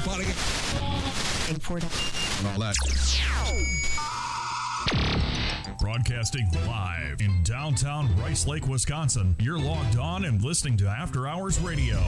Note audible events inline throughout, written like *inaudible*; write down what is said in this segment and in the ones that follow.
Party. Import. And all that. Broadcasting live in downtown Rice Lake, Wisconsin. You're logged on and listening to After Hours Radio.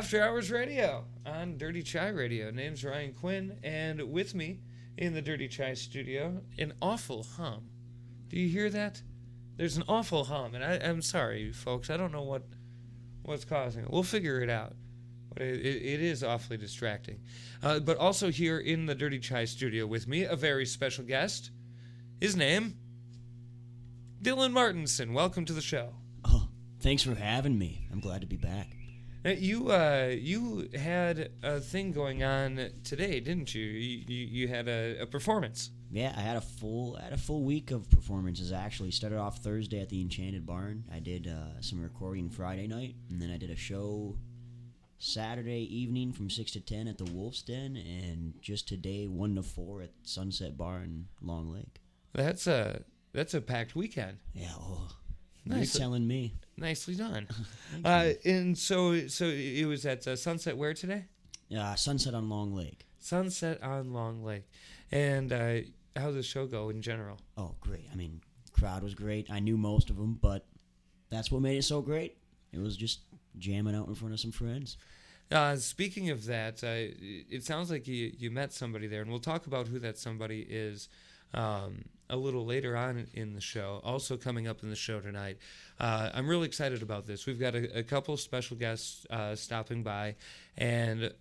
After Hours Radio on Dirty Chai Radio. Name's Ryan Quinn, and with me in the Dirty Chai studio, an awful hum. Do you hear that? There's an awful hum, and I, I'm sorry, folks. I don't know what what's causing it. We'll figure it out. But it, it, it is awfully distracting. Uh, but also here in the Dirty Chai studio with me, a very special guest. His name, Dylan Martinson. Welcome to the show. Oh, thanks for having me. I'm glad to be back. Now, you uh, you had a thing going on today, didn't you? You, you, you had a, a performance. Yeah, I had a full I had a full week of performances. Actually, started off Thursday at the Enchanted Barn. I did uh, some recording Friday night, and then I did a show Saturday evening from six to ten at the Wolf's Den, and just today one to four at Sunset Bar in Long Lake. That's a that's a packed weekend. Yeah, oh, Nice. you're telling me. Nicely done. *laughs* uh, and so so it was at uh, Sunset where today? Uh, Sunset on Long Lake. Sunset on Long Lake. And uh, how did the show go in general? Oh, great! I mean, crowd was great. I knew most of them, but that's what made it so great. It was just jamming out in front of some friends. Uh, speaking of that, uh, it sounds like you, you met somebody there, and we'll talk about who that somebody is um, a little later on in the show. Also coming up in the show tonight, uh, I'm really excited about this. We've got a, a couple special guests uh, stopping by, and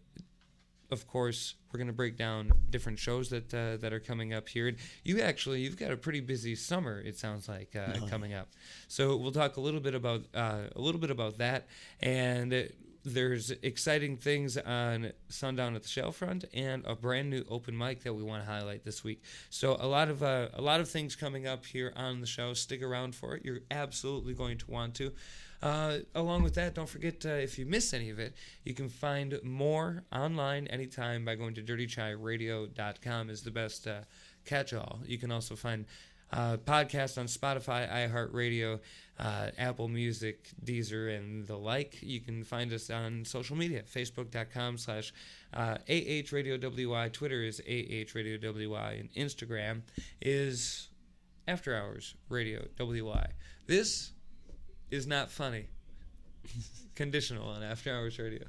of course, we're going to break down different shows that uh, that are coming up here. You actually, you've got a pretty busy summer. It sounds like uh, coming up. So we'll talk a little bit about uh, a little bit about that, and uh, there's exciting things on Sundown at the Shellfront and a brand new open mic that we want to highlight this week. So a lot of uh, a lot of things coming up here on the show. Stick around for it. You're absolutely going to want to. Uh, along with that, don't forget uh, if you miss any of it, you can find more online anytime by going to dirtychairadio.com is the best uh, catch-all. You can also find uh, podcasts on Spotify, iHeartRadio, uh, Apple Music, Deezer, and the like. You can find us on social media, facebook.com slash uh, AHRadioWI. Twitter is AHRadioWI, and Instagram is After Hours Radio WI. This is not funny. *laughs* Conditional on After Hours Radio.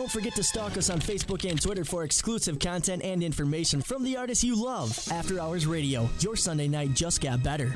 Don't forget to stalk us on Facebook and Twitter for exclusive content and information from the artists you love. After Hours Radio, your Sunday night just got better.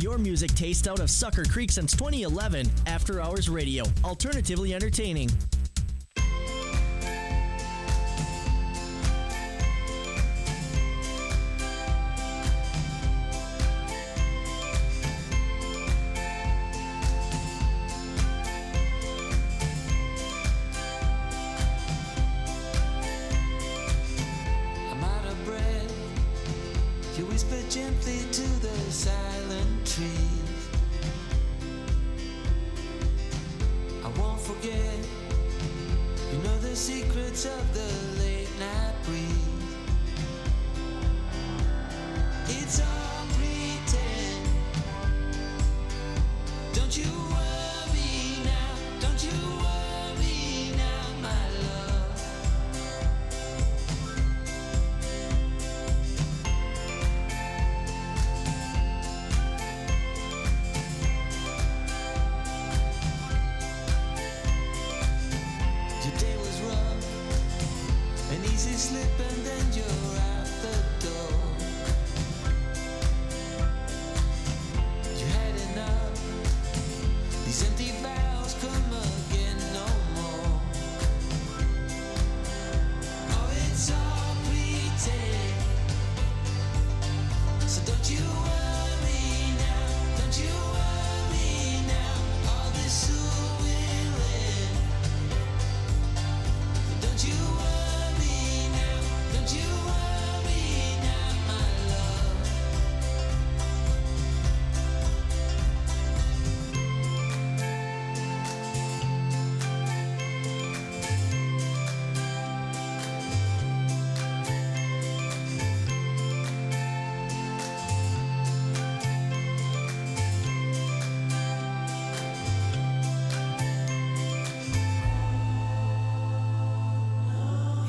your music taste out of Sucker Creek since 2011. After Hours Radio, alternatively entertaining.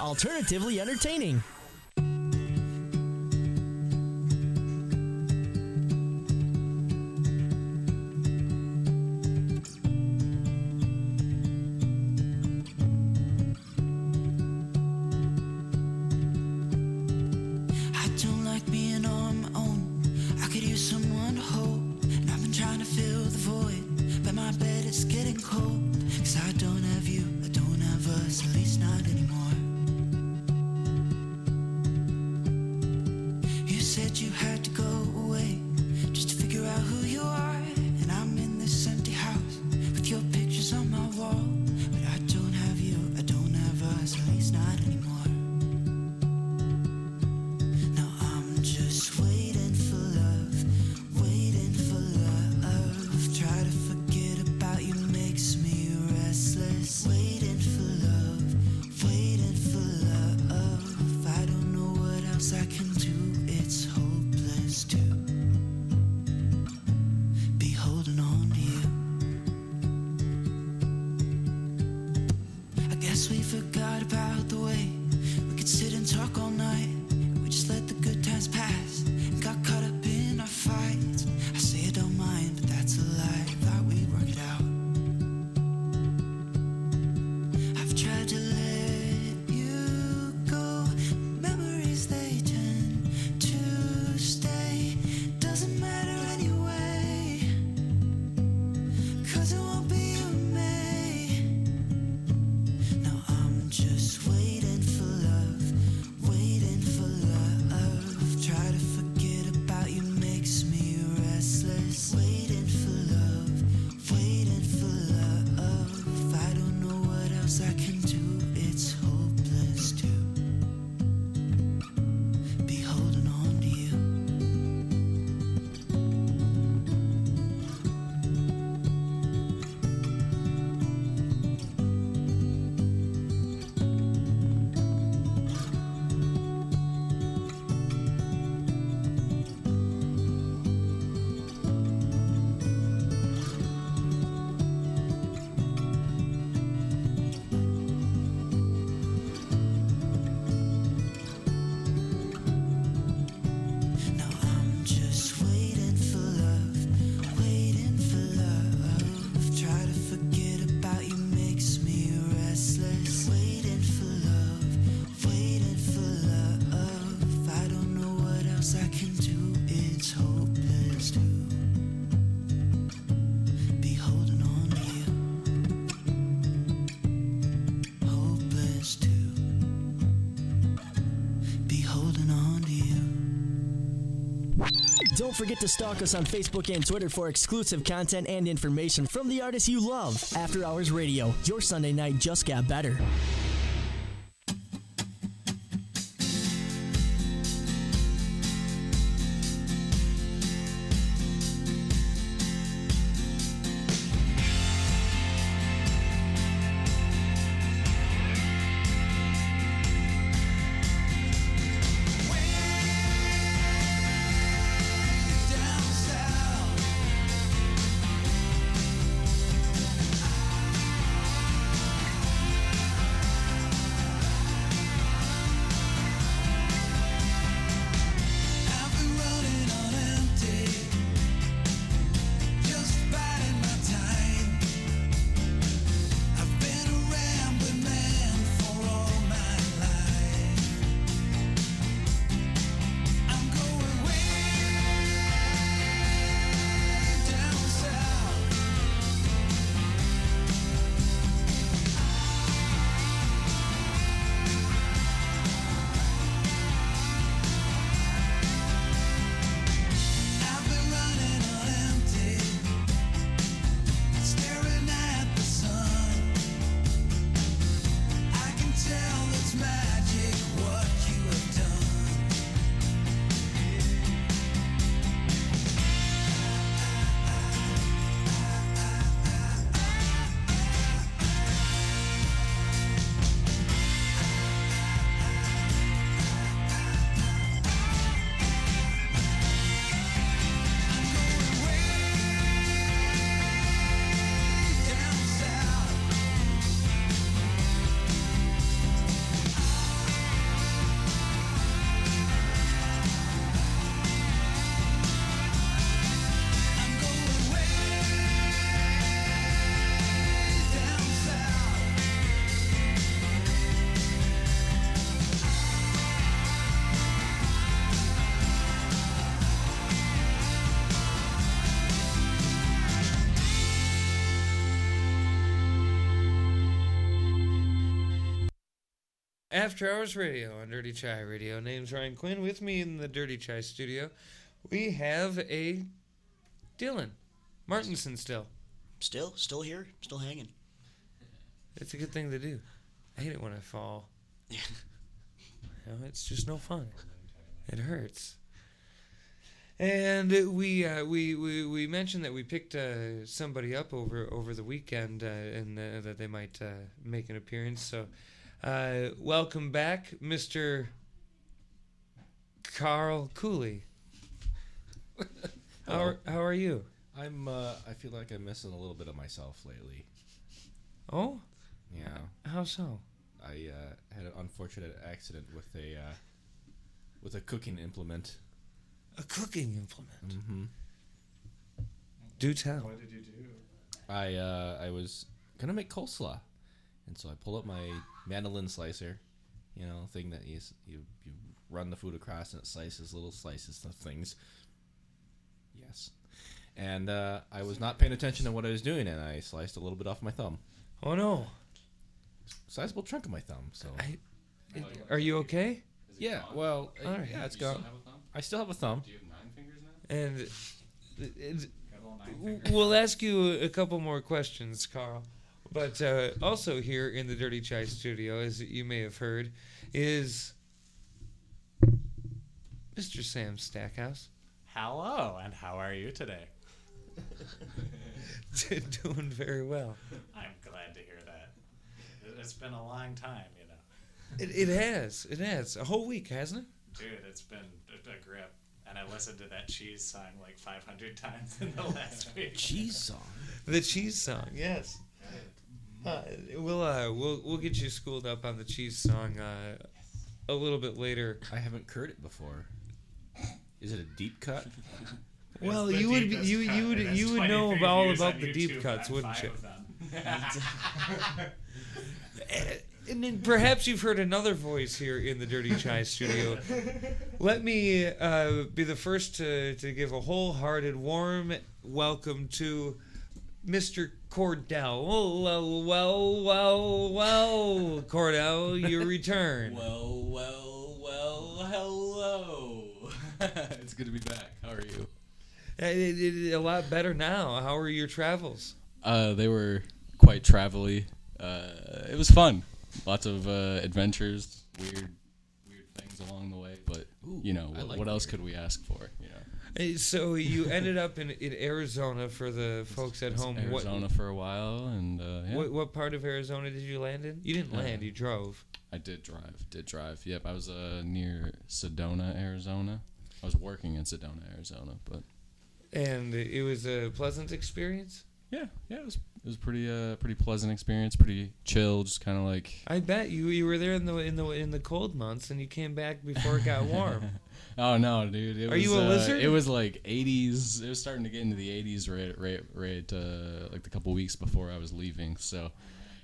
alternatively entertaining. Don't forget to stalk us on Facebook and Twitter for exclusive content and information from the artists you love. After Hours Radio, your Sunday night just got better. After Hours Radio on Dirty Chai Radio. Name's Ryan Quinn. With me in the Dirty Chai studio, we have a Dylan Martinson still. Still, still here, still hanging. It's a good thing to do. I hate it when I fall. *laughs* You know, it's just no fun. It hurts. And we uh, we, we we mentioned that we picked uh, somebody up over over the weekend uh, and uh, that they might uh, make an appearance. So, uh, welcome back, Mister Carl Cooley. *laughs* how are, how are you? I'm. Uh, I feel like I'm missing a little bit of myself lately. Oh, Yeah, how so? I uh, had an unfortunate accident with a uh, with a cooking implement. A cooking implement. Mm-hmm. Do tell. What did you do? I uh, I was gonna make coleslaw, and so I pull up my mandolin slicer, you know, thing that you you you run the food across and it slices little slices of things. Yes, and uh, I was not paying attention to what I was doing, and I sliced a little bit off my thumb, Oh no. sizable chunk of my thumb. So I, are you okay? yeah, well, uh, All right. yeah, it's gone. I still have a thumb. Do you have nine fingers now? And it's, Got a little nine finger. we'll ask you a couple more questions, Carl. But uh, also here in the Dirty Chai studio, as you may have heard, is Mr. Sam Stackhouse. Hello, and how are you today? *laughs* Doing very well. I'm glad to hear that. It- It's been a long time, you know. It, it has. It has. A whole week, hasn't it? Dude, it's been a a grip. And I listened to that cheese song like 500 times in the last *laughs* week. Cheese song. The cheese song, yes. Uh, we'll uh, we'll we'll get you schooled up on the cheese song uh, a little bit later. I haven't heard it before. Is it a deep cut? *laughs* Well, you would be, deepest you cut, you would you would 23 know all about the deep cuts, wouldn't you? *laughs* *laughs* And then perhaps you've heard another voice here in the Dirty Chai studio. Let me uh, be the first to, to give a wholehearted, warm welcome to Mr. Kordell. Well, well, well, well, Kordell, you return. *laughs* Well, well, well, hello. *laughs* it's good to be back. How are you? Uh, it- it- a lot better now. How are your travels? Uh, they were quite travel-y. Uh, it was fun. Lots of uh, adventures, weird, weird things along the way. But you know, what, like what else could we ask for? So you ended up in, in Arizona for the folks at home. Arizona What, for a while, and uh, yeah, what what part of Arizona did you land in? You didn't Uh, land. You drove. I did drive. Did drive. Yep, I was uh, near Sedona, Arizona. I was working in Sedona, Arizona, but And it was a pleasant experience. yeah, yeah, it was it was pretty uh pretty pleasant experience, pretty chill, just kind of like I bet you you were there in the in the in the cold months, and you came back before it got warm. *laughs* Oh no, dude! It Are was, you a uh, lizard? It was like 80s. It was starting to get into the 80s right, right, right. Uh, like the couple weeks before I was leaving, so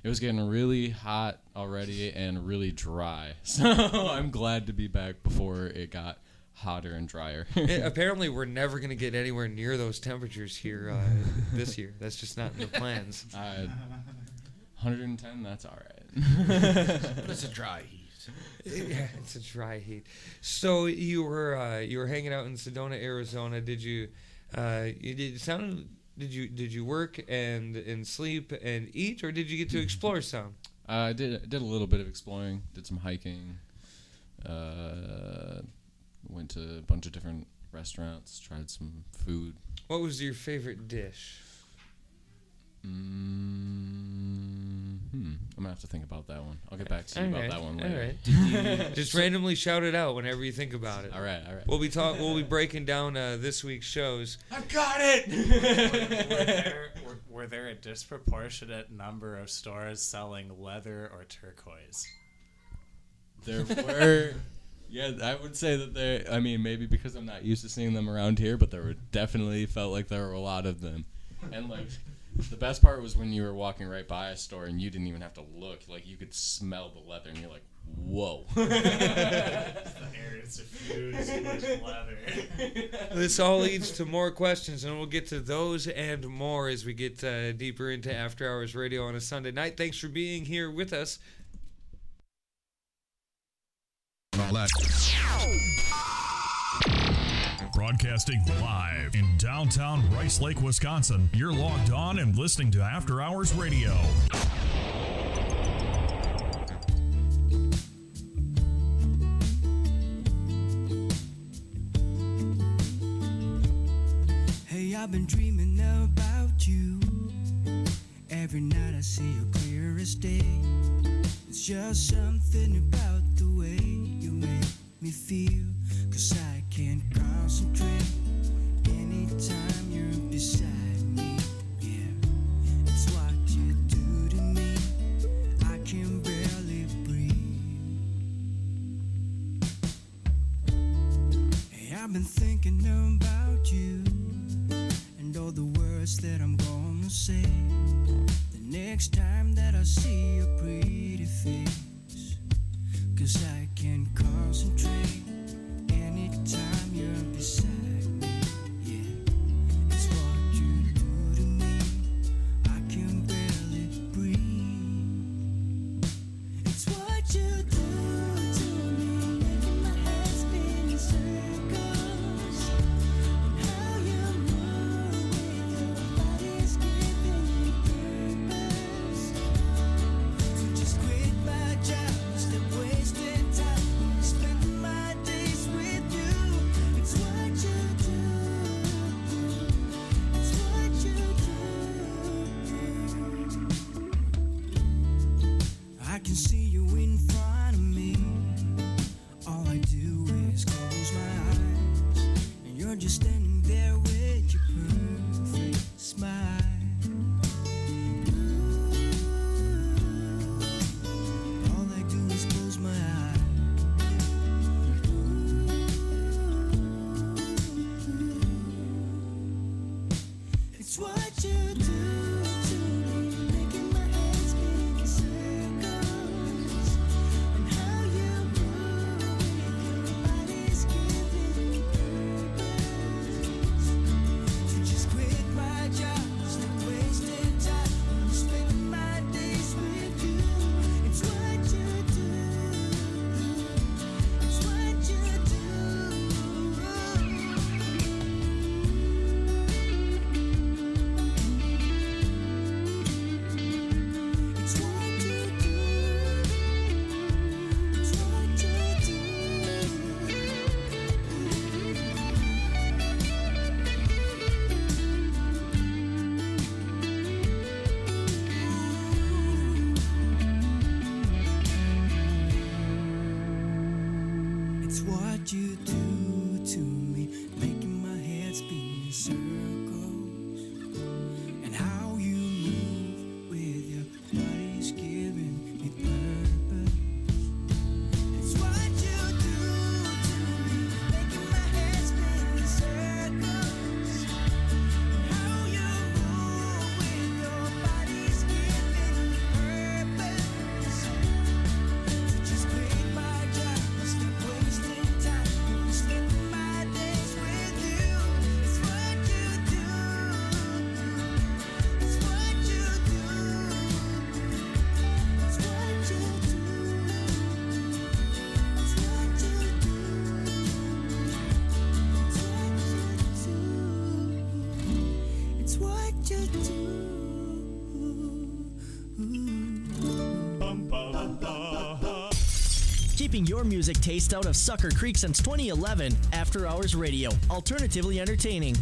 it was getting really hot already and really dry. *laughs* So I'm glad to be back before it got hotter and drier. Eh, *laughs* Apparently, we're never going to get anywhere near those temperatures here uh, *laughs* this year. That's just not in the plans. uh, 110. That's all right. But it's a dry heat. *laughs* yeah, it's a dry heat. So you were uh, you were hanging out in Sedona, Arizona. Did you? Uh, you did sounded. Did you did you work and and sleep and eat, or did you get to explore some? Uh, I did did a little bit of exploring. Did some hiking. Uh, went to a bunch of different restaurants. Tried some food. What was your favorite dish? Mm, hmm. I'm gonna have to think about that one. I'll get back to you All about right, that one all later. right. *laughs* *laughs* Just randomly shout it out whenever you think about it. All right, all right. We'll be talk. We'll be breaking down uh, this week's shows. I've got it. were, there, were, were there a disproportionate number of stores selling leather or turquoise? There were, yeah, I would say that there. I mean, maybe because I'm not used to seeing them around here, but there were definitely felt like there were a lot of them, and like. The best part was when you were walking right by a store and you didn't even have to look. Like you could smell the leather, and you're like, "Whoa!" *laughs* the air is with leather. *laughs* This all leads to more questions, and we'll get to those and more as we get uh, deeper into After Hours Radio on a Sunday night. Thanks for being here with us. Left. Broadcasting live in downtown Rice Lake, Wisconsin, you're logged on and listening to After Hours Radio. Hey, I've been dreaming about you. Every night I see you clear as day. It's just something about the way you make me feel. Cause I can't concentrate anytime you're beside me. Yeah, it's what you do to me. I can barely breathe. I've been thinking about you and all the words that I'm gonna say. The next time that I see your pretty I can't concentrate time you're beside It's what you do. your music taste out of Sucker Creek since 2011. After Hours Radio, alternatively entertaining.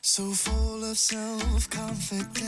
So full of self confidence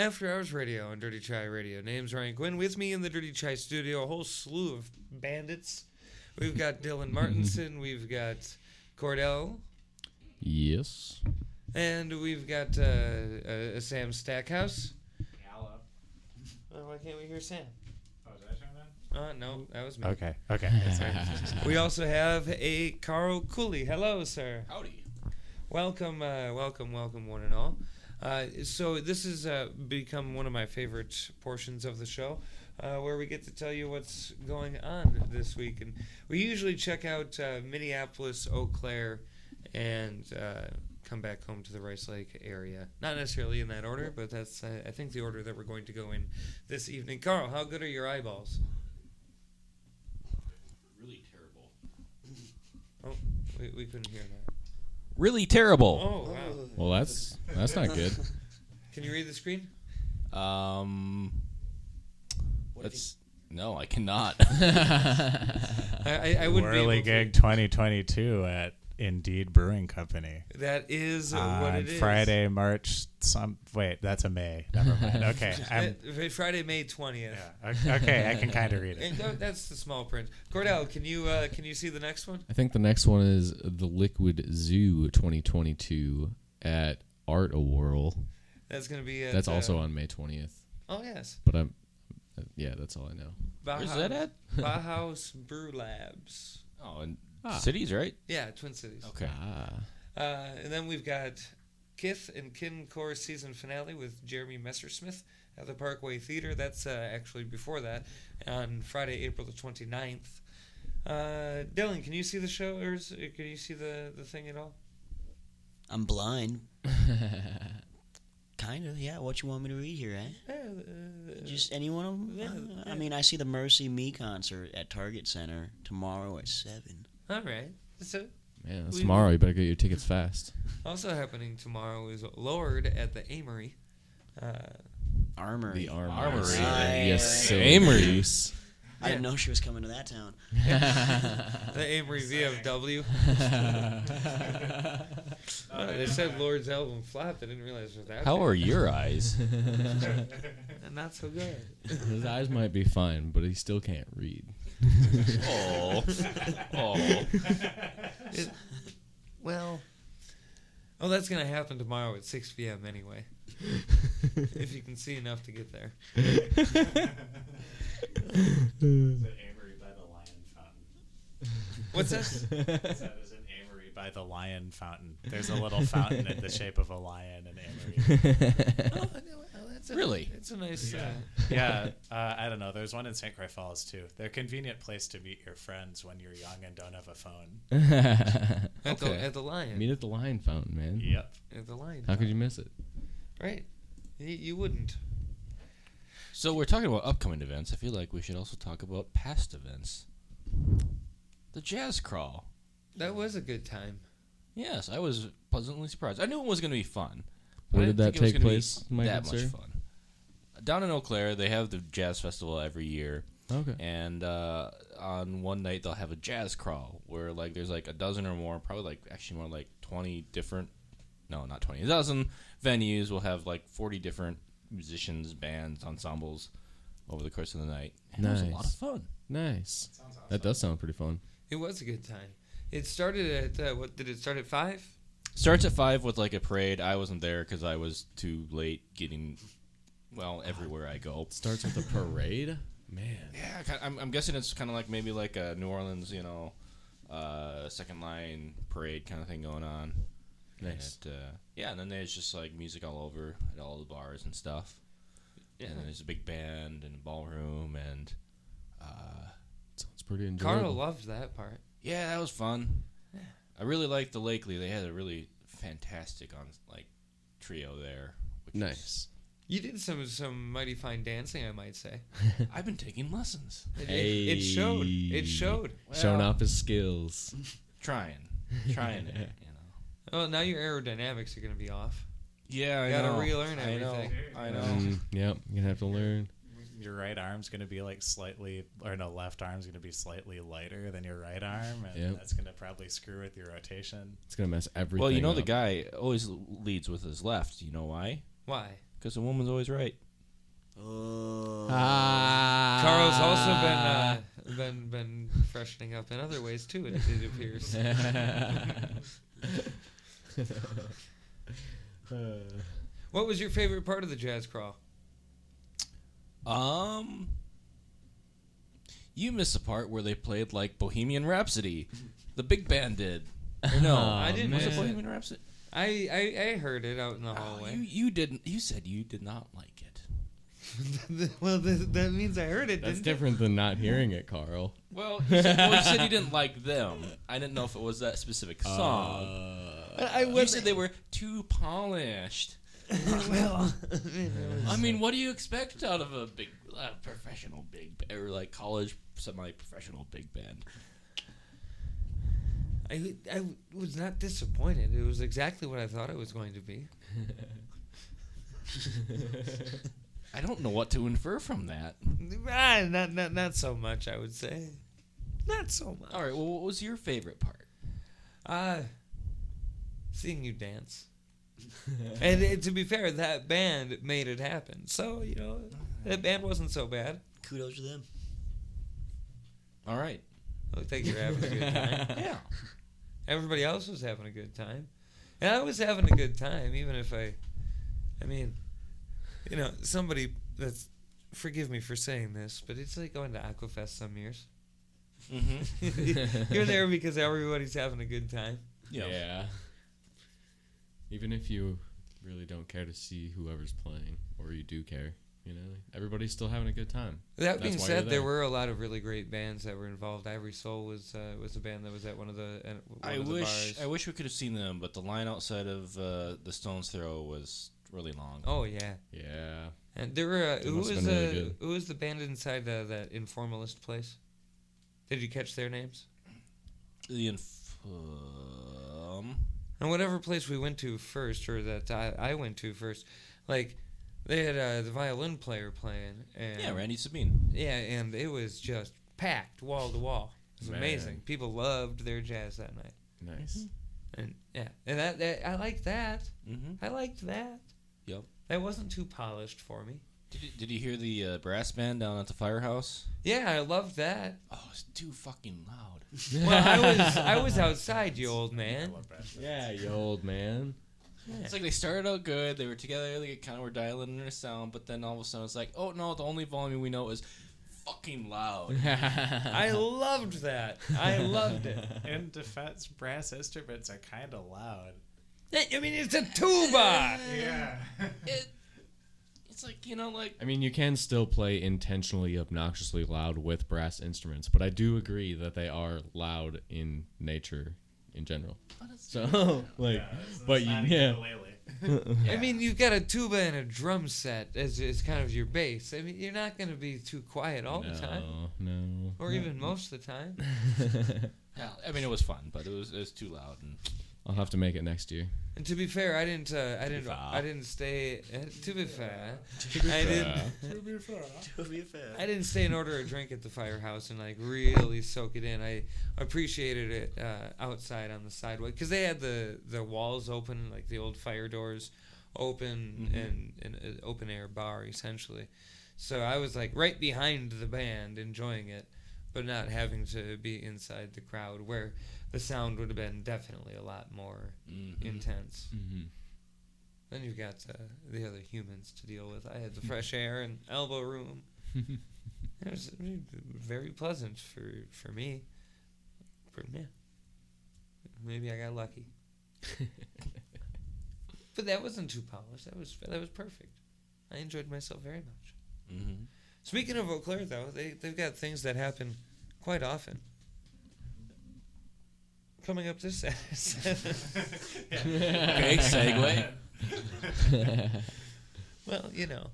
After Hours Radio on Dirty Chai Radio. Name's Ryan Quinn. With me in the Dirty Chai studio, a whole slew of bandits. We've got Dylan Martinson, *laughs* we've got Kordell, Yes. and we've got uh, uh, Sam Stackhouse. Hello. Oh, *laughs* why can't we hear Sam? Oh, is that turned on? Uh, no, that was me. Okay, okay. *laughs* Sorry. We also have a Carl Cooley. Hello, sir. Howdy. Welcome, uh, welcome, welcome, one and all. Uh, so this has uh, become one of my favorite portions of the show, uh, where we get to tell you what's going on this week, and we usually check out uh, Minneapolis, Eau Claire, and uh, come back home to the Rice Lake area. Not necessarily in that order, but that's uh, I think the order that we're going to go in this evening. Carl, how good are your eyeballs? Really terrible. Oh, we, we couldn't hear that. Really terrible. Oh, wow. Well, that's that's not good. *laughs* Can you read the screen? Um, that's no, I cannot. *laughs* I, I, I wouldn't be Whirly able to. Gig 2022 at Indeed Brewing Company. That is on what it is. Friday, March. Some wait, that's a May. *laughs* Never mind. Okay, I'm, Uh, Friday, May twentieth. Yeah, okay, I can kinda read it. That's the small print. Kordell, can you uh, can you see the next one? I think the next one is the Liquid Zoo 2022 at Art a Whirl. That's gonna be at, That's also uh, on May 20th. Oh, yes. But I'm. uh, Yeah, that's all I know. Bauhaus, Bauhaus Brew Labs. Oh, in Ah. cities, right? Yeah, Twin Cities. Okay. Ah. Uh, and then we've got Kith and Kin Core season finale with Jeremy Messersmith at the Parkway Theater. That's uh, actually before that on Friday, April the 29th. Uh, Dylan, can you see the show or is, can you see the, the thing at all? I'm blind. *laughs* kind of, yeah. What you want me to read here, eh? uh, Just any one of them? Uh, I mean, I see the MercyMe concert at Target Center tomorrow at 7. All right. So Man, that's we- tomorrow. You better get your tickets fast. Also happening tomorrow is Lorde at the Amory. Uh, Armory. The Armory. Armory. Yes, sir. Amery. Goose. I didn't know she was coming to that town. *laughs* the Amery VFW. *laughs* Uh, they said Lorde's album flopped. I didn't realize it was that. How bad. are your eyes? *laughs* Not so good. His eyes might be fine, but he still can't read. Oh. Oh. It- well, oh, that's gonna happen tomorrow at 6 p.m. anyway. *laughs* if you can see enough to get there. It's Amery by the Lion Fountain. What's that? that is an Amery by the Lion Fountain. There's a little fountain in the shape of a lion in Amery. *laughs* oh, no, well, that's a, Really? It's a nice. Yeah, Uh, *laughs* yeah. *laughs* Uh, I don't know. There's one in St. Croix Falls too. They're a convenient place to meet your friends when you're young and don't have a phone. *laughs* at, the, at the Lion. Meet at the Lion Fountain, man. Yep. At the Lion. How could you miss it? Right. You, you wouldn't. So we're talking about upcoming events. I feel like we should also talk about past events. The Jazz Crawl. That was a good time. Yes, I was pleasantly surprised. I knew it was going to be fun. Where did that think it was take gonna be place, my that much fun. Down in Eau Claire, they have the jazz festival every year. Okay. And uh, on one night they'll have a jazz crawl where like there's like a dozen or more, probably like actually more like twenty different. No, not twenty. A dozen venues will have like forty different musicians, bands, ensembles over the course of the night. And It was a lot of Nice. fun. Nice. That does sound pretty fun. It was a good time. It started at uh, what? Did it start at five? Starts at five with like a parade. I wasn't there because I was too late getting. Well, everywhere I go. Starts with a parade. Man. Yeah, ki- I'm, I'm guessing it's kind of like maybe like a New Orleans, you know, uh, second line parade kind of thing going on. Nice. And it, uh, yeah, and then there's just like music all over at all the bars and stuff. Yeah. And then there's a big band and a ballroom and. Uh, Sounds pretty enjoyable. Carl loved that part. yeah, that was fun. I really liked the Lakely. They had a really fantastic on like trio there. Which was- Nice. You did some some mighty fine dancing, I might say. *laughs* I've been taking lessons. It, it, it showed. It showed. Showing off his skills. *laughs* Trying, trying it. *laughs* You know. Well, now your aerodynamics are going to be off. Yeah, I You gotta know. relearn I know. everything. I know. Mm, yep, you're gonna have to learn. Your right arm's going to be like slightly, or no, left arm's going to be slightly lighter than your right arm, and Yep. that's going to probably screw with your rotation. It's gonna mess everything. Well, you know the guy always leads with his left. You know why? Why? Because a woman's always right. Oh. Ah. Carl's also been uh, been been freshening up in other ways too. It, it appears. *laughs* *laughs* what was your favorite part of the jazz crawl? Um, you missed the part where they played like Bohemian Rhapsody. The big band did. Or *laughs* no, I didn't Was it miss it. Bohemian Rhapsody? I, I I heard it out in the Oh, hallway. you you didn't. You said you did not like it. *laughs* well, that, that means I heard it. That's didn't different than not hearing it, Carl. Well, you said, well, you said you *laughs* didn't like them. I didn't know if it was that specific song. I, I you said they were too polished. *laughs* well. I mean, what do you expect out of a big uh, professional big or like college semi-professional big band? I, I was not disappointed. It was exactly what I thought it was going to be. *laughs* I don't know what to infer from that. Ah, not not not so much. I would say, not so much. All right. Well, what was your favorite part? Uh seeing you dance. *laughs* and uh, to be fair, that band made it happen. So you know, that band wasn't so bad. Kudos to them. All right. Looked like you're having a good time. *laughs* Yeah. Everybody else was having a good time, and I was having a good time, even if I, I mean, you know, somebody that's forgive me for saying this, but it's like going to Aquafest some years. Mm-hmm. *laughs* You're there *laughs* because everybody's having a good time. Yeah. Even if you really don't care to see whoever's playing, or you do care, you know, everybody's still having a good time. That That's being said, you're there were a lot of really great bands that were involved. Ivory Soul was uh, was a band that was at one of the uh, one I of the wish bars. I wish we could have seen them, but the line outside of uh, the Stones Throw was really long. Oh yeah, Yeah. and there were uh, who was been really uh, who was the band inside uh, that informalist place? Did you catch their names? The inf- um, And whatever place we went to first, or that I, I went to first, like they had uh, the violin player playing, and yeah, Randy Sabien. yeah, and it was just packed wall to wall. It was Man. amazing. People loved their jazz that night, Nice. and yeah, and that, that I liked that. Mm-hmm. I liked that. Yep. That wasn't too polished for me. Did you, did you hear the uh, brass band down at the firehouse? Yeah, I loved that. Oh, it's too fucking loud. Well, I was *laughs* I was outside, you old man. Yeah, you old man. It's like they started out good. They were together. They kind of were dialing in their sound, but then all of a sudden it's like, oh no, the only volume we know is fucking loud. *laughs* I loved that. I loved it. In defense, brass instruments are kind of loud. I mean, it's a tuba. *laughs* Yeah. it, it's like you know, like I mean, you can still play intentionally obnoxiously loud with brass instruments, but I do agree that they are loud in nature in general. Oh, so, *laughs* like, but you, yeah. *laughs* I mean, you've got a tuba and a drum set as, as kind of your bass. I mean, you're not going to be too quiet all the time, No, no. or even most of the time. *laughs* hell, I mean, it was fun, but it was it was too loud. And I'll have to make it next year. And to be fair, I didn't. Uh, I didn't. I didn't stay. Uh, to be fair, be I fair. didn't. *laughs* To be fair. To be fair. I didn't stay and order a drink at the firehouse and like really soak it in. I appreciated it uh, outside on the sidewalk because they had the the walls open, like the old fire doors open, Mhm. and and an open air bar essentially. So I was like right behind the band, enjoying it, but not having to be inside the crowd where the sound would have been definitely a lot more Mhm. intense. Mm-hmm. Then you've got uh, the other humans to deal with. I had the *laughs* fresh air and elbow room. *laughs* It was very pleasant for for me. For yeah, maybe I got lucky. *laughs* but that wasn't too polished. That was that was perfect. I enjoyed myself very much. Mhm. Speaking of Eau Claire, though, they they've got things that happen quite often. Coming up this *laughs* Saturday. *laughs* Okay, segue. *laughs* well, you know,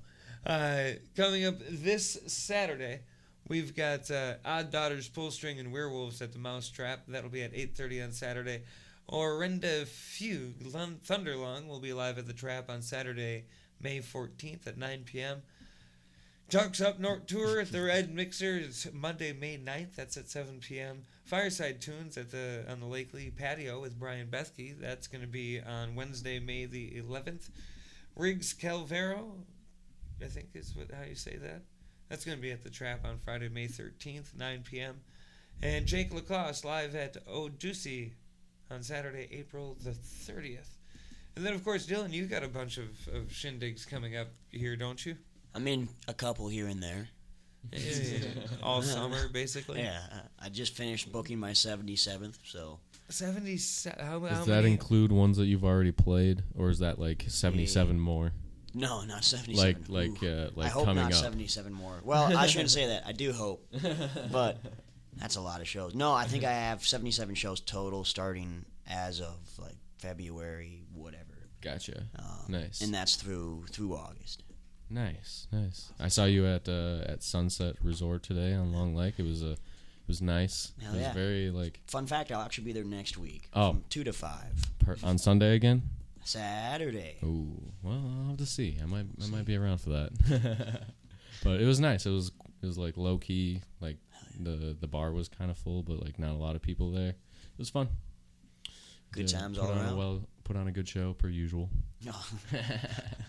uh, coming up this Saturday, we've got uh, Odd Daughters, Pull String, and Werewolves at the Mousetrap. That'll be at 8.30 on Saturday. Orenda Fugue, Lun- Thunderlung will be live at the Trap on Saturday, May 14th at 9 p.m. Junks Up North Tour at the Red Mixer is Monday, May 9th. That's at 7 p.m. Fireside Tunes at the on the Lakely patio with Brian Bethke. That's going to be on Wednesday, May the 11th. Riggs Calvero, I think is what how you say that. That's going to be at the Trap on Friday, May 13th, 9 p.m. And Jake Lacoste live at Odusi on Saturday, April the 30th. And then, of course, Dylan, you've got a bunch of, of shindigs coming up here, don't you? I mean, a couple here and there. All summer, basically? Yeah, I- I just finished booking my 77th, so 70, how, how Does that many? include ones that you've already played, or is that like seventy-seven more? no, not 77. Like like Ooh. uh, like I hope coming not up. 77 more. Well, I shouldn't say that. I do hope, *laughs* but that's a lot of shows. No, I think I have 77 shows total, starting as of like February, whatever. Gotcha. Um, nice. And that's through through August. Nice, nice. I saw you at uh, at Sunset Resort today on Long Lake. It was a, it was nice. Hell it was yeah. very like Fun fact: I'll actually be there next week. Oh. from two to five. per, on Sunday again. Saturday. Ooh, well, I'll have to see. I might I might be around for that. *laughs* but it was nice. It was it was like low key. Like the the bar was kind of full, but like not a lot of people there. It was fun. Good Yeah, times put all on around. A well, put on a good show per usual. *laughs* *laughs*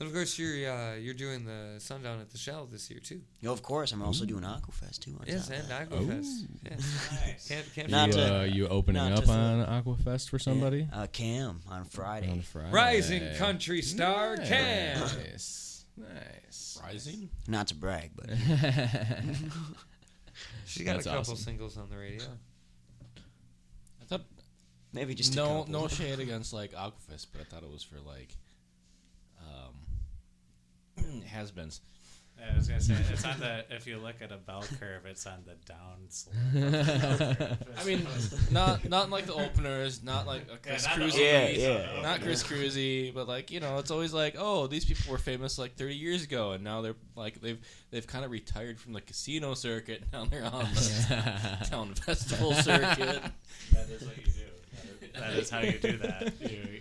And of course, you're uh, you're doing the Sundown at the Shell this year too. Yo, of course, I'm also doing Aquafest too. on Yes, top of and that. Aquafest. Yes. *laughs* Can't, can't Not you, forget. uh, you opening up to throw- on Aquafest for somebody? Uh, Cam on Friday. On Friday. Rising country star Cam. Nice. Nice. Rising? Not to brag, but *laughs* She got That's a couple awesome. singles on the radio. I thought maybe just no couple. no *laughs* shade against like Aquafest, but I thought it was for like um has-beens. I was gonna say it's on the. If you look at a bell curve, it's on the down slope. *laughs* I mean, not not like the openers, not like a Chris not the Cruzy, Yeah, yeah. not Chris Cruzy, but like you know, it's always like, oh, these people were famous like 30 years ago, and now they're like they've they've kind of retired from the casino circuit. Now they're on the *laughs* town festival circuit. That is what you do. That is, that is how you do that. *laughs* You,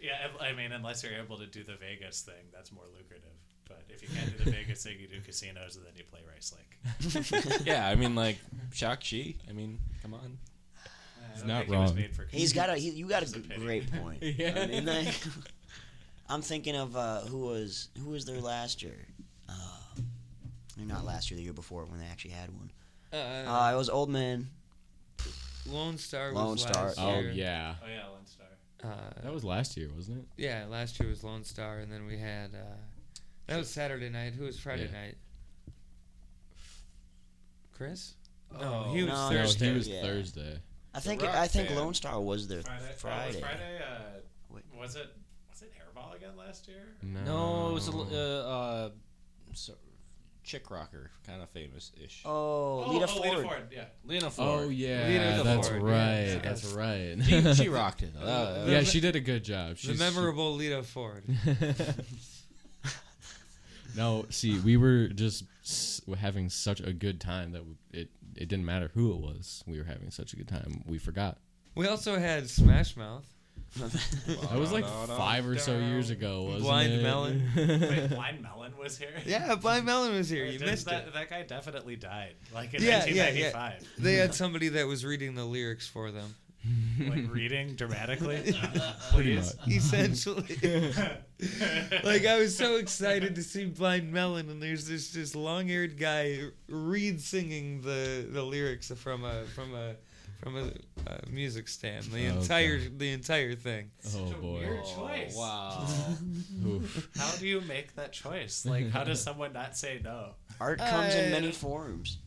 yeah, I mean, unless you're able to do the Vegas thing, that's more lucrative. But if you can't do the Vegas thing, you do casinos, and then you play Rice Lake. *laughs* yeah, I mean like Shaq Chi. I mean, come on. I don't not wrong. He has got a he, you got a Just great *laughs* point. Yeah. I mean, like, *laughs* I'm thinking of uh, who was who was there last year. Uh, not last year, the year before when they actually had one. Uh, Uh, it was Old Man. Lone Star Lone was Star. last Oh yeah, Oh yeah, Lone Star. Uh, that was last year, wasn't it? yeah, last year was Lone Star, and then we had uh, that was Saturday night. Who was Friday Yeah. night? Chris? No, he was No, No, Thursday. he was Yeah. Thursday. I think Rock I think Band. Lone Star was there Friday. Friday. Oh, was Friday. Uh, Wait. was it? Was it Hairball again last year? No, No, it was a l- uh, uh, so, chick rocker, kind of famous ish. Oh, Oh, Lita oh, Ford. Lita Ford. Yeah. Lena Ford. Oh yeah, Lita that's Ford, right. yeah. That's right. she, she *laughs* rocked it. Uh, yeah, she did a good job. the She's, memorable Lita Ford. *laughs* No, see, we were just s- having such a good time that it it didn't matter who it was. We were having such a good time. We forgot. We also had Smash Mouth. *laughs* That was like five or so years ago, wasn't Blind it? Melon. *laughs* Wait, Blind Melon was here. Yeah, Blind Melon was here. You Didn't missed that, it. That guy definitely died. Like in Yeah, yeah, 1995. yeah. They had *laughs* somebody that was reading the lyrics for them. Like reading dramatically. *laughs* Pretty Please. much. *laughs* Essentially. *laughs* like I was so excited to see Blind Melon, and there's this this long-haired guy read singing the the lyrics from a from a from a, uh music stand. The Okay. entire the entire thing. Oh boy. Weird choice. wow. How do you make that choice? Like, how does someone not say no? Art comes in Uh, many forms.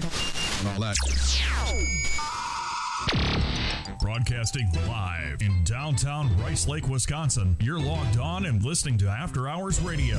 And all that. Broadcasting live in downtown Rice Lake, Wisconsin, you're logged on and listening to After Hours Radio.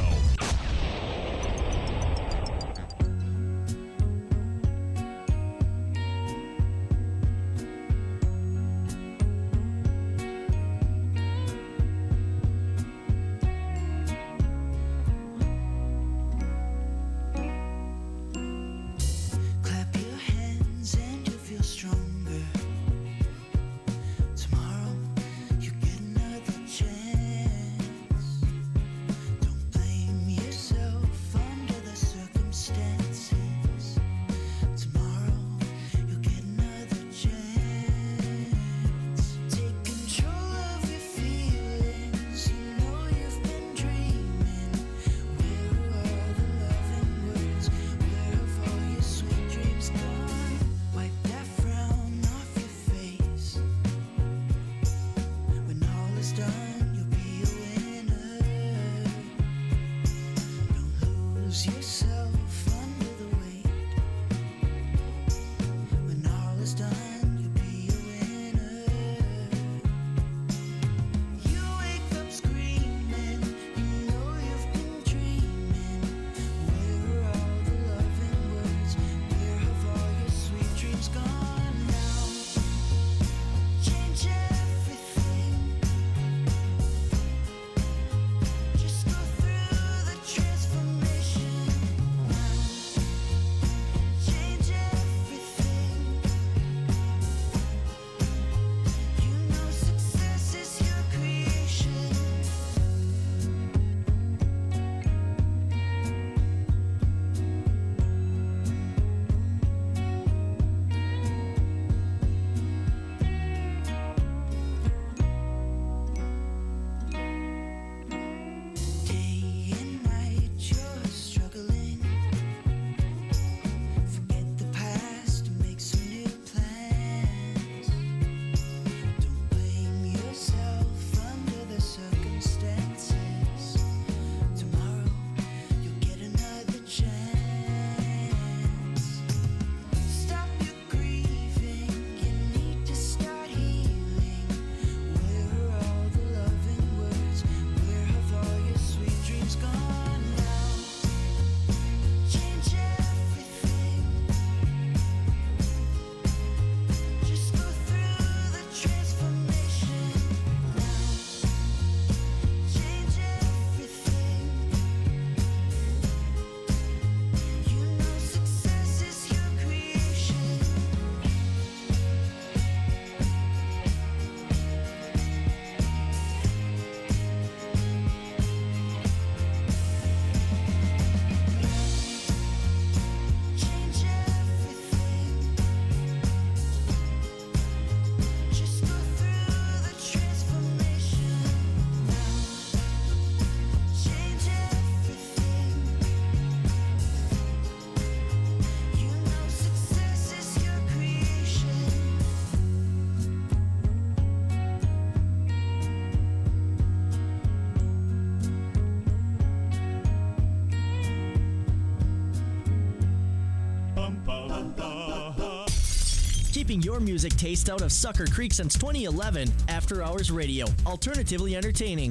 keeping your music taste out of Sucker Creek since 2011, After Hours Radio, alternatively entertaining.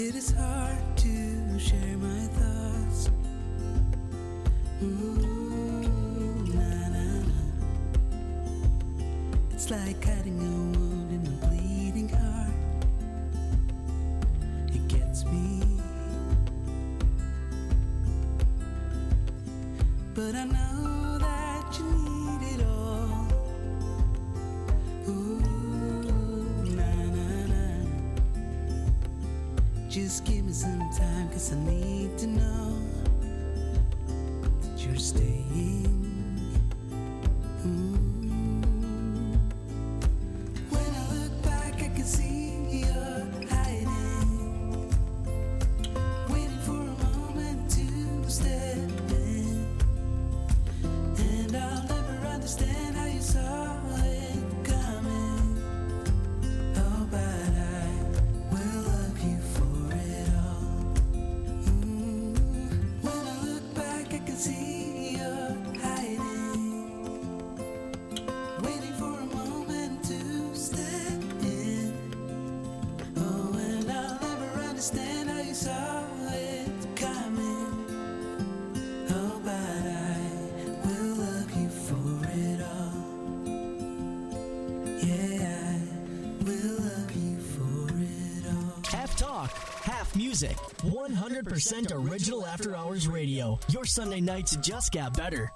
It is hard to share my thoughts. Mm. I need to know that you're staying. 100% original after hours radio. Your Sunday nights just got better.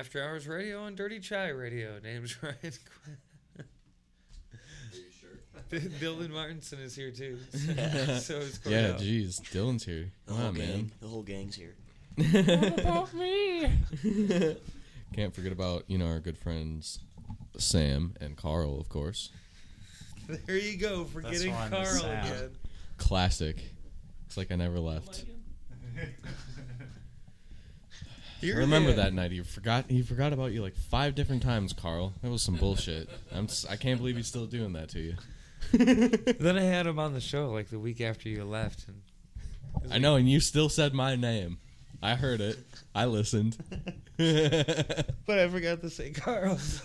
After Hours Radio and Dirty Chai Radio. *laughs* Name's Ryan Quinn. Are you sure? *laughs* Dylan Martinson is here too. *laughs* So, so it's Yeah, jeez, Dylan's here. The Come on, man. The whole gang's here. about me? Can't forget about, you know, our good friends Sam and Carl, of course. There you go, forgetting Carl again. Classic. It's like I never left. You're Remember the- that night? He forgot. He forgot about you like five different times, Carl. That was some bullshit. I'm. s- I can't believe he's still doing that to you. *laughs* Then I had him on the show like the week after you left, and I know, and you still said my name. I heard it. I listened. *laughs* *laughs* but I forgot to say Carl's.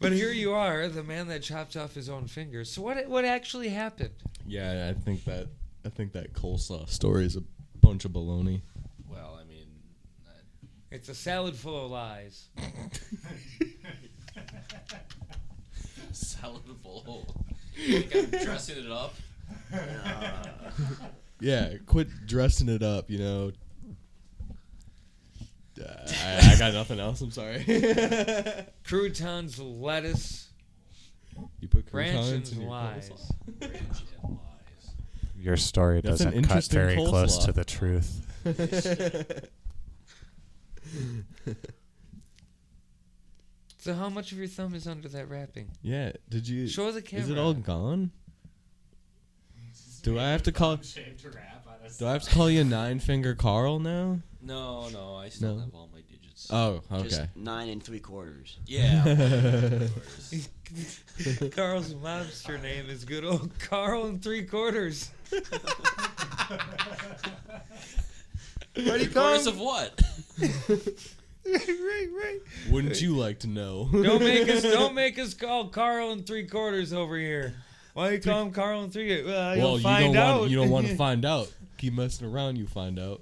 but here you are, the man that chopped off his own fingers. So what? What actually happened? yeah, I think that. I think that coleslaw story is a bunch of baloney. Well, I mean, It's a salad full of lies. *laughs* salad bowl. You think I'm dressing it up? Yeah, quit dressing it up. You know. Uh, I, I got nothing else. I'm sorry. *laughs* Croutons, lettuce, you put croutons in and your lies. coleslaw? Your story That's an doesn't cut interesting very close coleslaw. to the truth. *laughs* So how much of your thumb is under that wrapping? Yeah. Did you? Show the camera. Is it all gone? Do I have to call? Shaped wrap on a Do I have to call you Nine Finger Carl now? No, no, I still No. have all my digits. Oh, Just okay. nine and three quarters. Yeah. *laughs* *laughs* Carl's mobster name is good old Carl and three quarters. What do you call Quarters him? of what? *laughs* right, right. Wouldn't you like to know? Don't make us don't make us call Carl and three quarters over here. Why you call him Carl and three? Well, well, you'll you find don't out. want you don't want to find out. Keep messing around, you find out.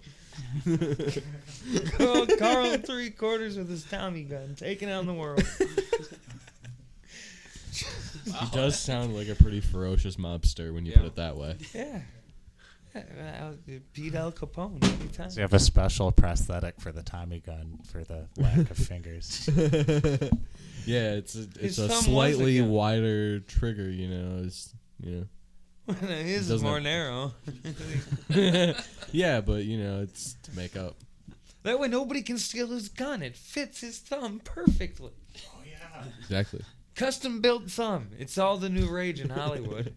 Carl, Carl three quarters with his Tommy gun, taking on the world. He does sound like a pretty ferocious mobster when you Yeah. put it that way. Yeah. Yeah, Pete Al Capone anytime. So you have a special prosthetic for the Tommy gun for the lack of fingers. *laughs* yeah, it's a, His it's a thumb was a slightly gun. wider trigger. You know, it's you know. *laughs* His is more have- narrow. *laughs* yeah, but you know, it's to make up. that way nobody can steal his gun. It fits his thumb perfectly. Oh yeah. Exactly. Custom built thumb. It's all the new rage in Hollywood.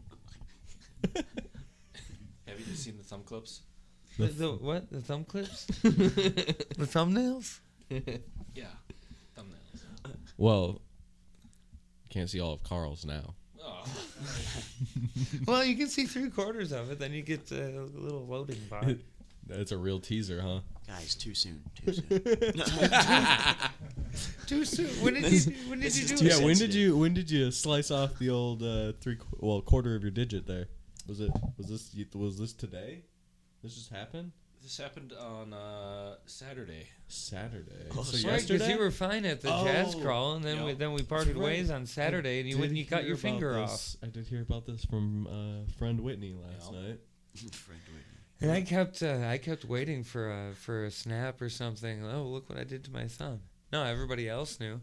*laughs* Have you seen the thumb clips? the, the what? The thumb clips? the thumbnails? Yeah, thumbnails. Well, can't see all of Carl's now. Oh. *laughs* Well, you can see three quarters of it. Then you get a little loading bar. *laughs* That's a real teaser, huh? Guys, too soon. Too *laughs* soon. Too soon. When did you? When did This you do? Yeah, when did you when did you slice off the old uh, three qu- well quarter of your digit there? Was it was this was this today? This just happened This happened on uh, Saturday. Saturday. Oh, so sorry, Right, because yesterday you were fine at the jazz Oh, crawl, and then we then we parted right. ways on Saturday, and you Did you cut your about finger off. I did hear about this from uh, friend Whitney last Yeah. night. *laughs* Friend Whitney. And I kept uh, I kept waiting for a for a snap or something. Oh, look what I did to my thumb. No, everybody else knew.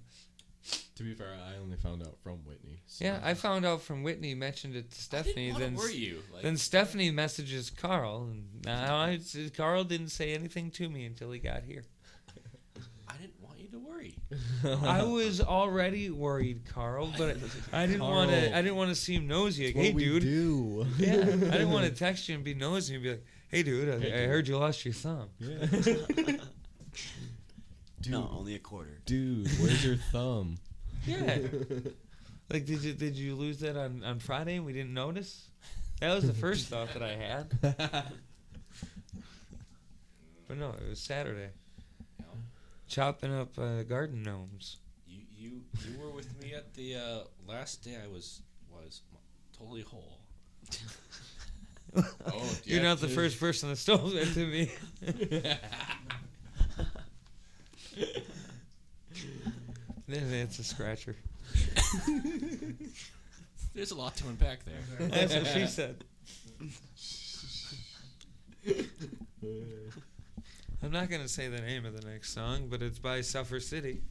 To be fair, I only found out from Whitney. so- Yeah, I found out from Whitney mentioned it to Stephanie. What then were you? Like, then Stephanie messages Carl, and now I, Carl didn't say anything to me until he got here. I didn't want you to worry. I was already worried, Carl, but *laughs* I didn't want to. I didn't want to seem nosy. Like, what hey, we dude. do. Yeah, I didn't want to *laughs* text you and be nosy and be like, "Hey, dude, I, Hey, I dude. heard you lost your thumb." Yeah. *laughs* Dude, No, only a quarter. dude, where's your thumb? *laughs* Yeah. *laughs* like, did you did you lose that on on Friday and we didn't notice? That was the first thought that I had. *laughs* But no, it was Saturday. Yeah. Chopping up uh, garden gnomes. You you you were with me at the uh, last day. I was was totally whole. Oh, You're not the first person that stole that to me. Then it's a scratcher. *laughs* There's a lot to unpack there. *laughs* That's what she said. I'm not gonna say the name of the next song, but it's by Suffer City.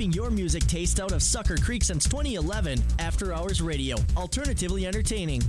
keeping your music taste out of Sucker Creek since 2011, After Hours Radio, alternatively entertaining.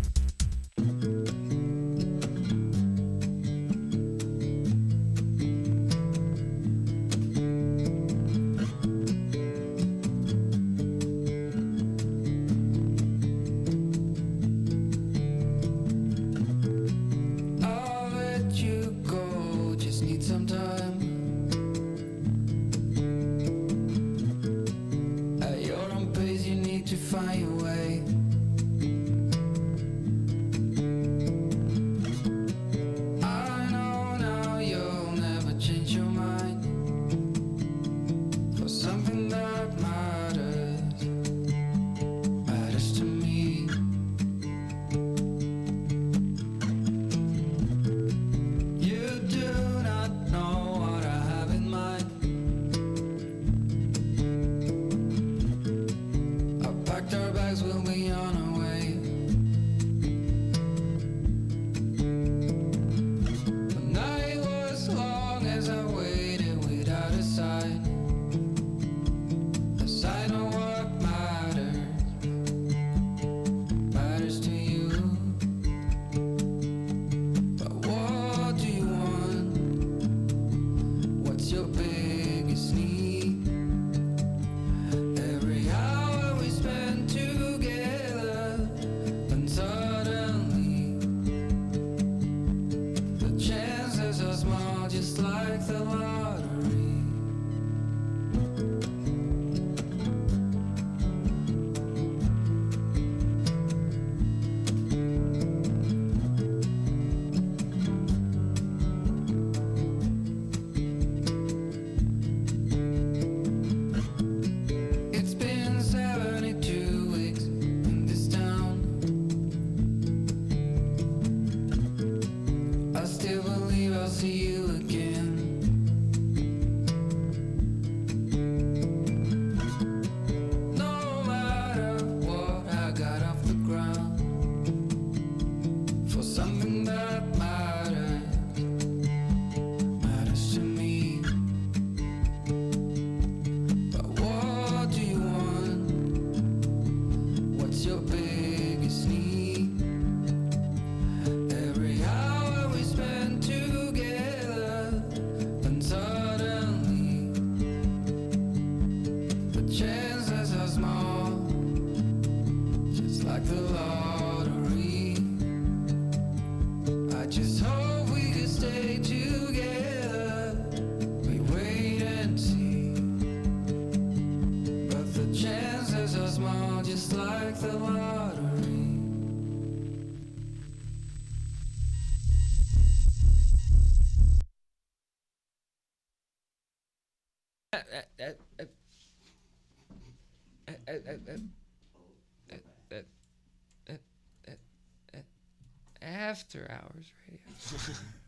After hours radio.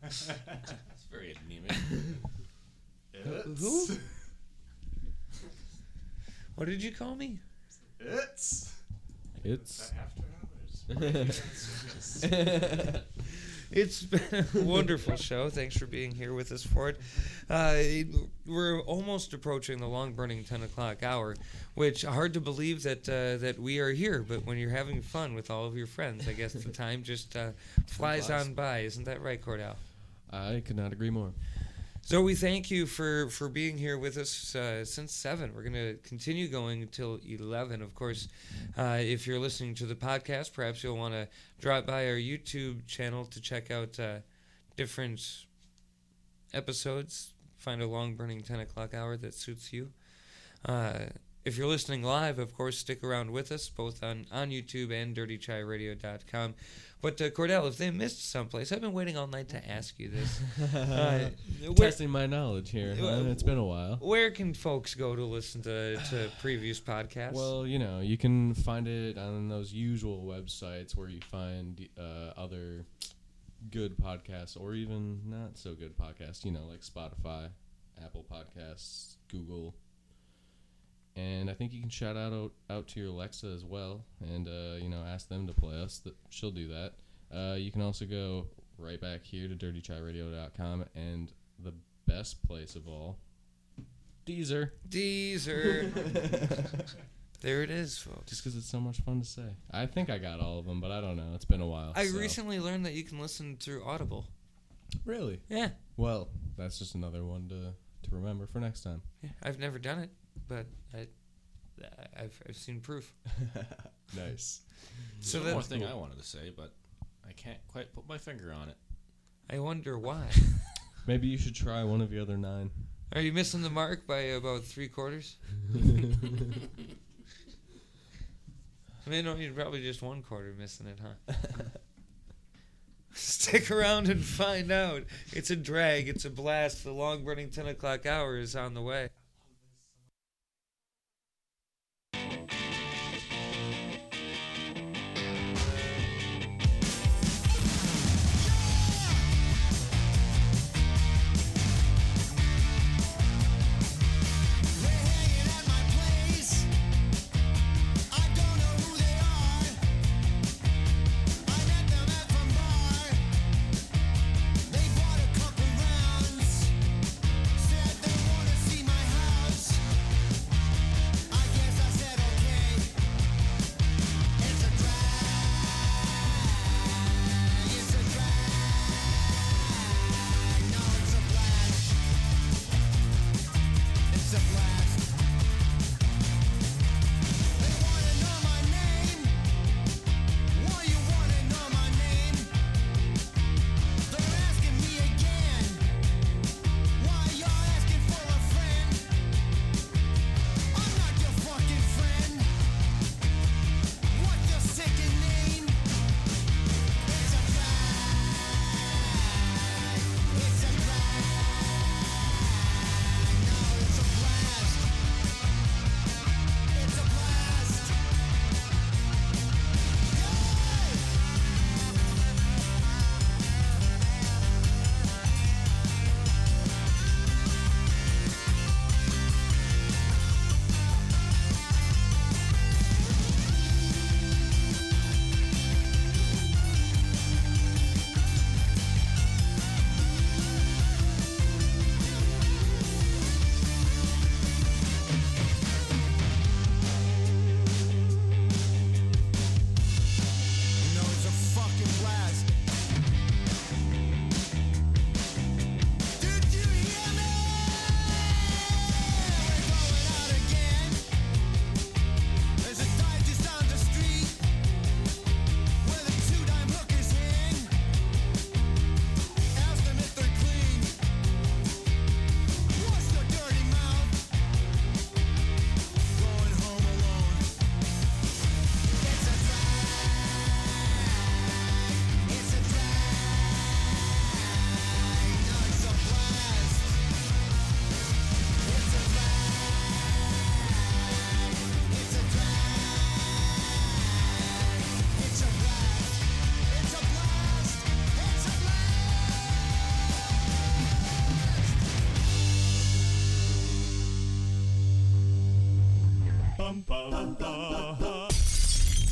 *laughs* That's very anemic. Who? What did you call me? It's. It's. After It's *laughs* *laughs* *laughs* been a wonderful show. Thanks for being here with us for it. Uh, we're almost approaching the long burning 10 o'clock hour, which hard to believe that uh, that we are here. But when you're having fun with all of your friends, I guess the *laughs* time just uh, Flies. on by. Isn't that right, Kordell? I could not agree more. So we thank you for for being here with us uh, since seven. We're going to continue going until eleven. Of course, uh, if you're listening to the podcast, perhaps you'll want to drop by our YouTube channel to check out uh, different episodes. Find a long burning ten o'clock hour that suits you. Uh, if you're listening live, of course, stick around with us both on, on YouTube and DirtyChaiRadio.com. But uh, Kordell, if they missed someplace, I've been waiting all night to *laughs* ask you this. Uh, where- Testing my knowledge here. Huh? Uh, It's been a while. Where can folks go to listen to, to *sighs* previous podcasts? Well, you know, you can find it on those usual websites where you find uh, other good podcasts or even not so good podcasts, you know, like Spotify, Apple Podcasts, Google. And I think you can shout out out, out to your Alexa as well and, uh, you know, ask them to play us. Th- She'll do that. Uh, you can also go right back here to dirtychairadio.com and the best place of all, Deezer. Deezer. *laughs* there it is, folks. Just because it's so much fun to say. I think I got all of them, but I don't know. It's been a while. I so. recently learned that you can listen through Audible. Really? Yeah. Well, that's just another one to to remember for next time. Yeah, I've never done it, but I, I've, I've seen proof. *laughs* nice. So So one more thing cool. I wanted to say, but I can't quite put my finger on it. I wonder why. *laughs* Maybe you should try one of the other nine. Are you missing the mark by about three quarters? *laughs* I mean, no, you're probably just one quarter missing it, huh? Stick around and find out. It's a drag. It's a blast. The long burning 10 o'clock hour is on the way.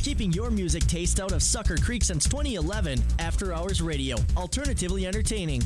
Keeping your music taste out of Sucker Creek since 2011, After Hours Radio, alternatively entertaining.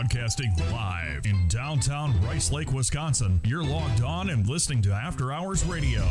Broadcasting live in downtown Rice Lake, Wisconsin, you're logged on and listening to After Hours Radio.